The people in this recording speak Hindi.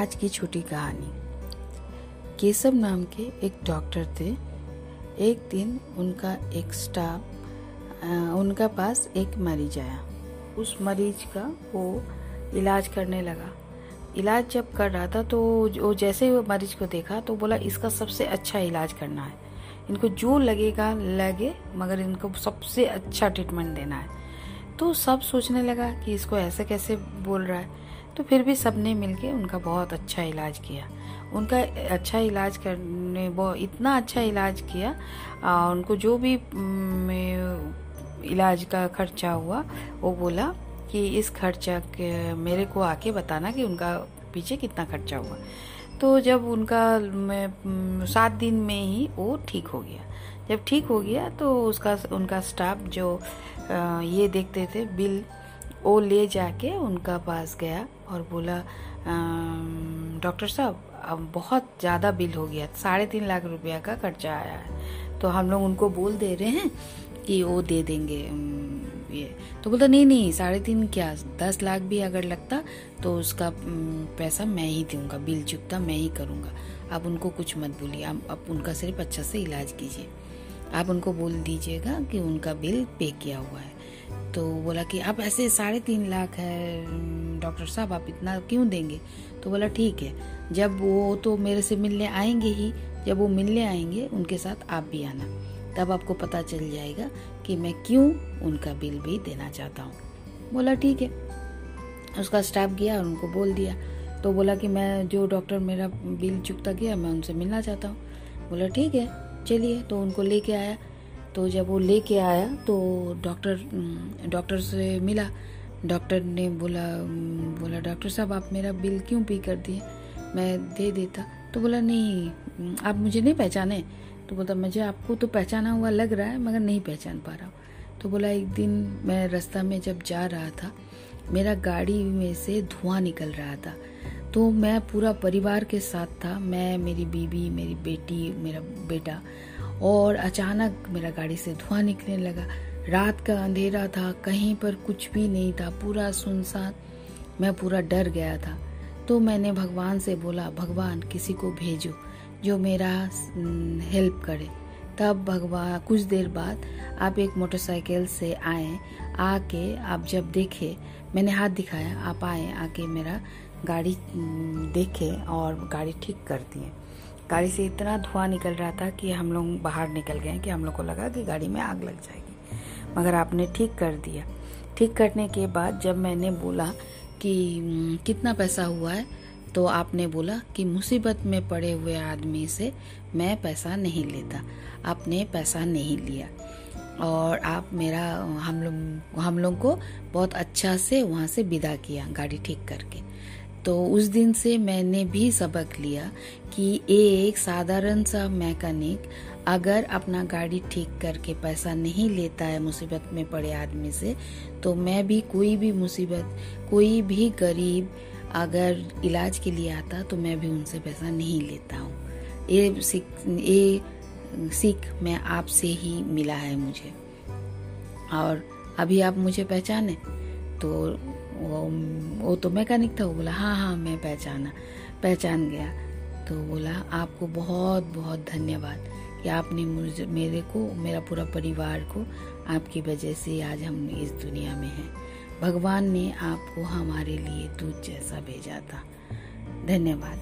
आज की छोटी कहानी। केशव नाम के एक डॉक्टर थे। एक दिन उनका एक स्टाफ उनका पास एक मरीज़ आया। उस मरीज़ का वो इलाज करने लगा। इलाज जब कर रहा था तो वो जैसे ही वो मरीज़ को देखा तो बोला, इसका सबसे अच्छा इलाज करना है। इनको जो लगेगा, लगे, मगर इनको सबसे अच्छा ट्रीटमेंट देना है। तो सब सोचने लगा कि इसको ऐसे कैसे बोल रहा है। तो फिर भी सबने मिलके उनका बहुत अच्छा इलाज किया। उनका अच्छा इलाज करने वो इतना अच्छा इलाज किया आ, उनको जो भी इलाज का खर्चा हुआ वो बोला कि इस खर्चा के मेरे को आके बताना कि उनका पीछे कितना खर्चा हुआ। तो जब उनका सात दिन में ही वो ठीक हो गया। जब ठीक हो गया तो उसका उनका स्टाफ जो ये देखते थे बिल वो ले जाके उनका पास गया और बोला डॉक्टर साहब अब बहुत ज़्यादा बिल हो गया साढ़े तीन लाख रुपया का खर्चा आया है। तो हम लोग उनको बोल दे रहे हैं कि वो दे देंगे ये। तो बोलता नहीं नहीं साढ़े तीन क्या दस लाख भी अगर लगता तो उसका पैसा मैं ही दूँगा बिल चुकता मैं ही करूँगा। आप उनको कुछ मत बोलिए आप, आप उनका सिर्फ़ अच्छा से इलाज कीजिए। आप उनको बोल दीजिएगा कि उनका बिल पे किया हुआ है। तो बोला कि, आप ऐसे साढ़े तीन लाख है, डॉक्टर साहब, आप इतना क्यों देंगे? तो बोला, ठीक है, जब वो तो मेरे से मिलने आएँगे ही, जब वो मिलने आएँगे, उनके साथ आप भी आना। तब आपको पता चल जाएगा कि मैं क्यों उनका बिल भी देना चाहता हूँ। बोला, ठीक है। उसका स्टाफ गया और उनको बोल दिया। तो बोला कि, मैं जो डॉक्टर मेरा बिल चुकता गया, मैं उनसे मिलना चाहता हूँ। बोला, ठीक है, चलिए। तो उनको लेके आया। तो जब वो लेके आया तो डॉक्टर डॉक्टर से मिला। डॉक्टर ने बोला बोला, डॉक्टर साहब, आप मेरा बिल क्यों पे कर दिए? मैं दे देता। तो बोला, नहीं आप मुझे नहीं पहचाने। तो बोलता, मुझे आपको तो पहचाना हुआ लग रहा है, मगर नहीं पहचान पा रहा हूँ। तो बोला, एक दिन मैं रास्ता में जब जा रहा था, मेरा गाड़ी में से धुआँ निकल रहा था। तो मैं पूरा परिवार के साथ था। मैं, मेरी बीबी मेरी बेटी, मेरा बेटा और अचानक मेरा गाड़ी से धुआँ निकलने लगा। रात का अंधेरा था, कहीं पर कुछ भी नहीं था, पूरा सुनसान। मैं पूरा डर गया था। तो मैंने भगवान से बोला, भगवान, किसी को भेजो जो मेरा हेल्प करे। तब भगवान, कुछ देर बाद आप एक मोटरसाइकिल से आए, आके आप जब देखे, मैंने हाथ दिखाया, आप आए, आके मेरा गाड़ी देखे और गाड़ी ठीक कर दिए। गाड़ी से इतना धुआँ निकल रहा था कि हम लोग बाहर निकल गए कि हम लोग को लगा कि गाड़ी में आग लग जाएगी। मगर आपने ठीक कर दिया। ठीक करने के बाद जब मैंने बोला कि कितना पैसा हुआ है? तो आपने बोला कि मुसीबत में पड़े हुए आदमी से मैं पैसा नहीं लेता। आपने पैसा नहीं लिया। और आप मेरा, हम लोग हम लोग को बहुत अच्छा से वहाँ से विदा किया गाड़ी ठीक करके। तो उस दिन से मैंने भी सबक लिया कि एक साधारण सा मैकेनिक अगर अपना गाड़ी ठीक करके पैसा नहीं लेता है मुसीबत में पड़े आदमी से तो मैं भी कोई भी मुसीबत, कोई भी गरीब अगर इलाज के लिए आता तो मैं भी उनसे पैसा नहीं लेता हूँ। ये सीख ये सीख मैं आपसे ही मिला है मुझे। और अभी आप मुझे पहचाने? तो वो वो तो मैकेनिक था, वो बोला हाँ हाँ मैं पहचाना, पहचान गया। तो बोला, आपको बहुत बहुत धन्यवाद कि आपने मुझे, मेरे को, मेरा पूरा परिवार को आपकी वजह से आज हम इस दुनिया में हैं। भगवान ने आपको हमारे लिए दूध जैसा भेजा था। धन्यवाद।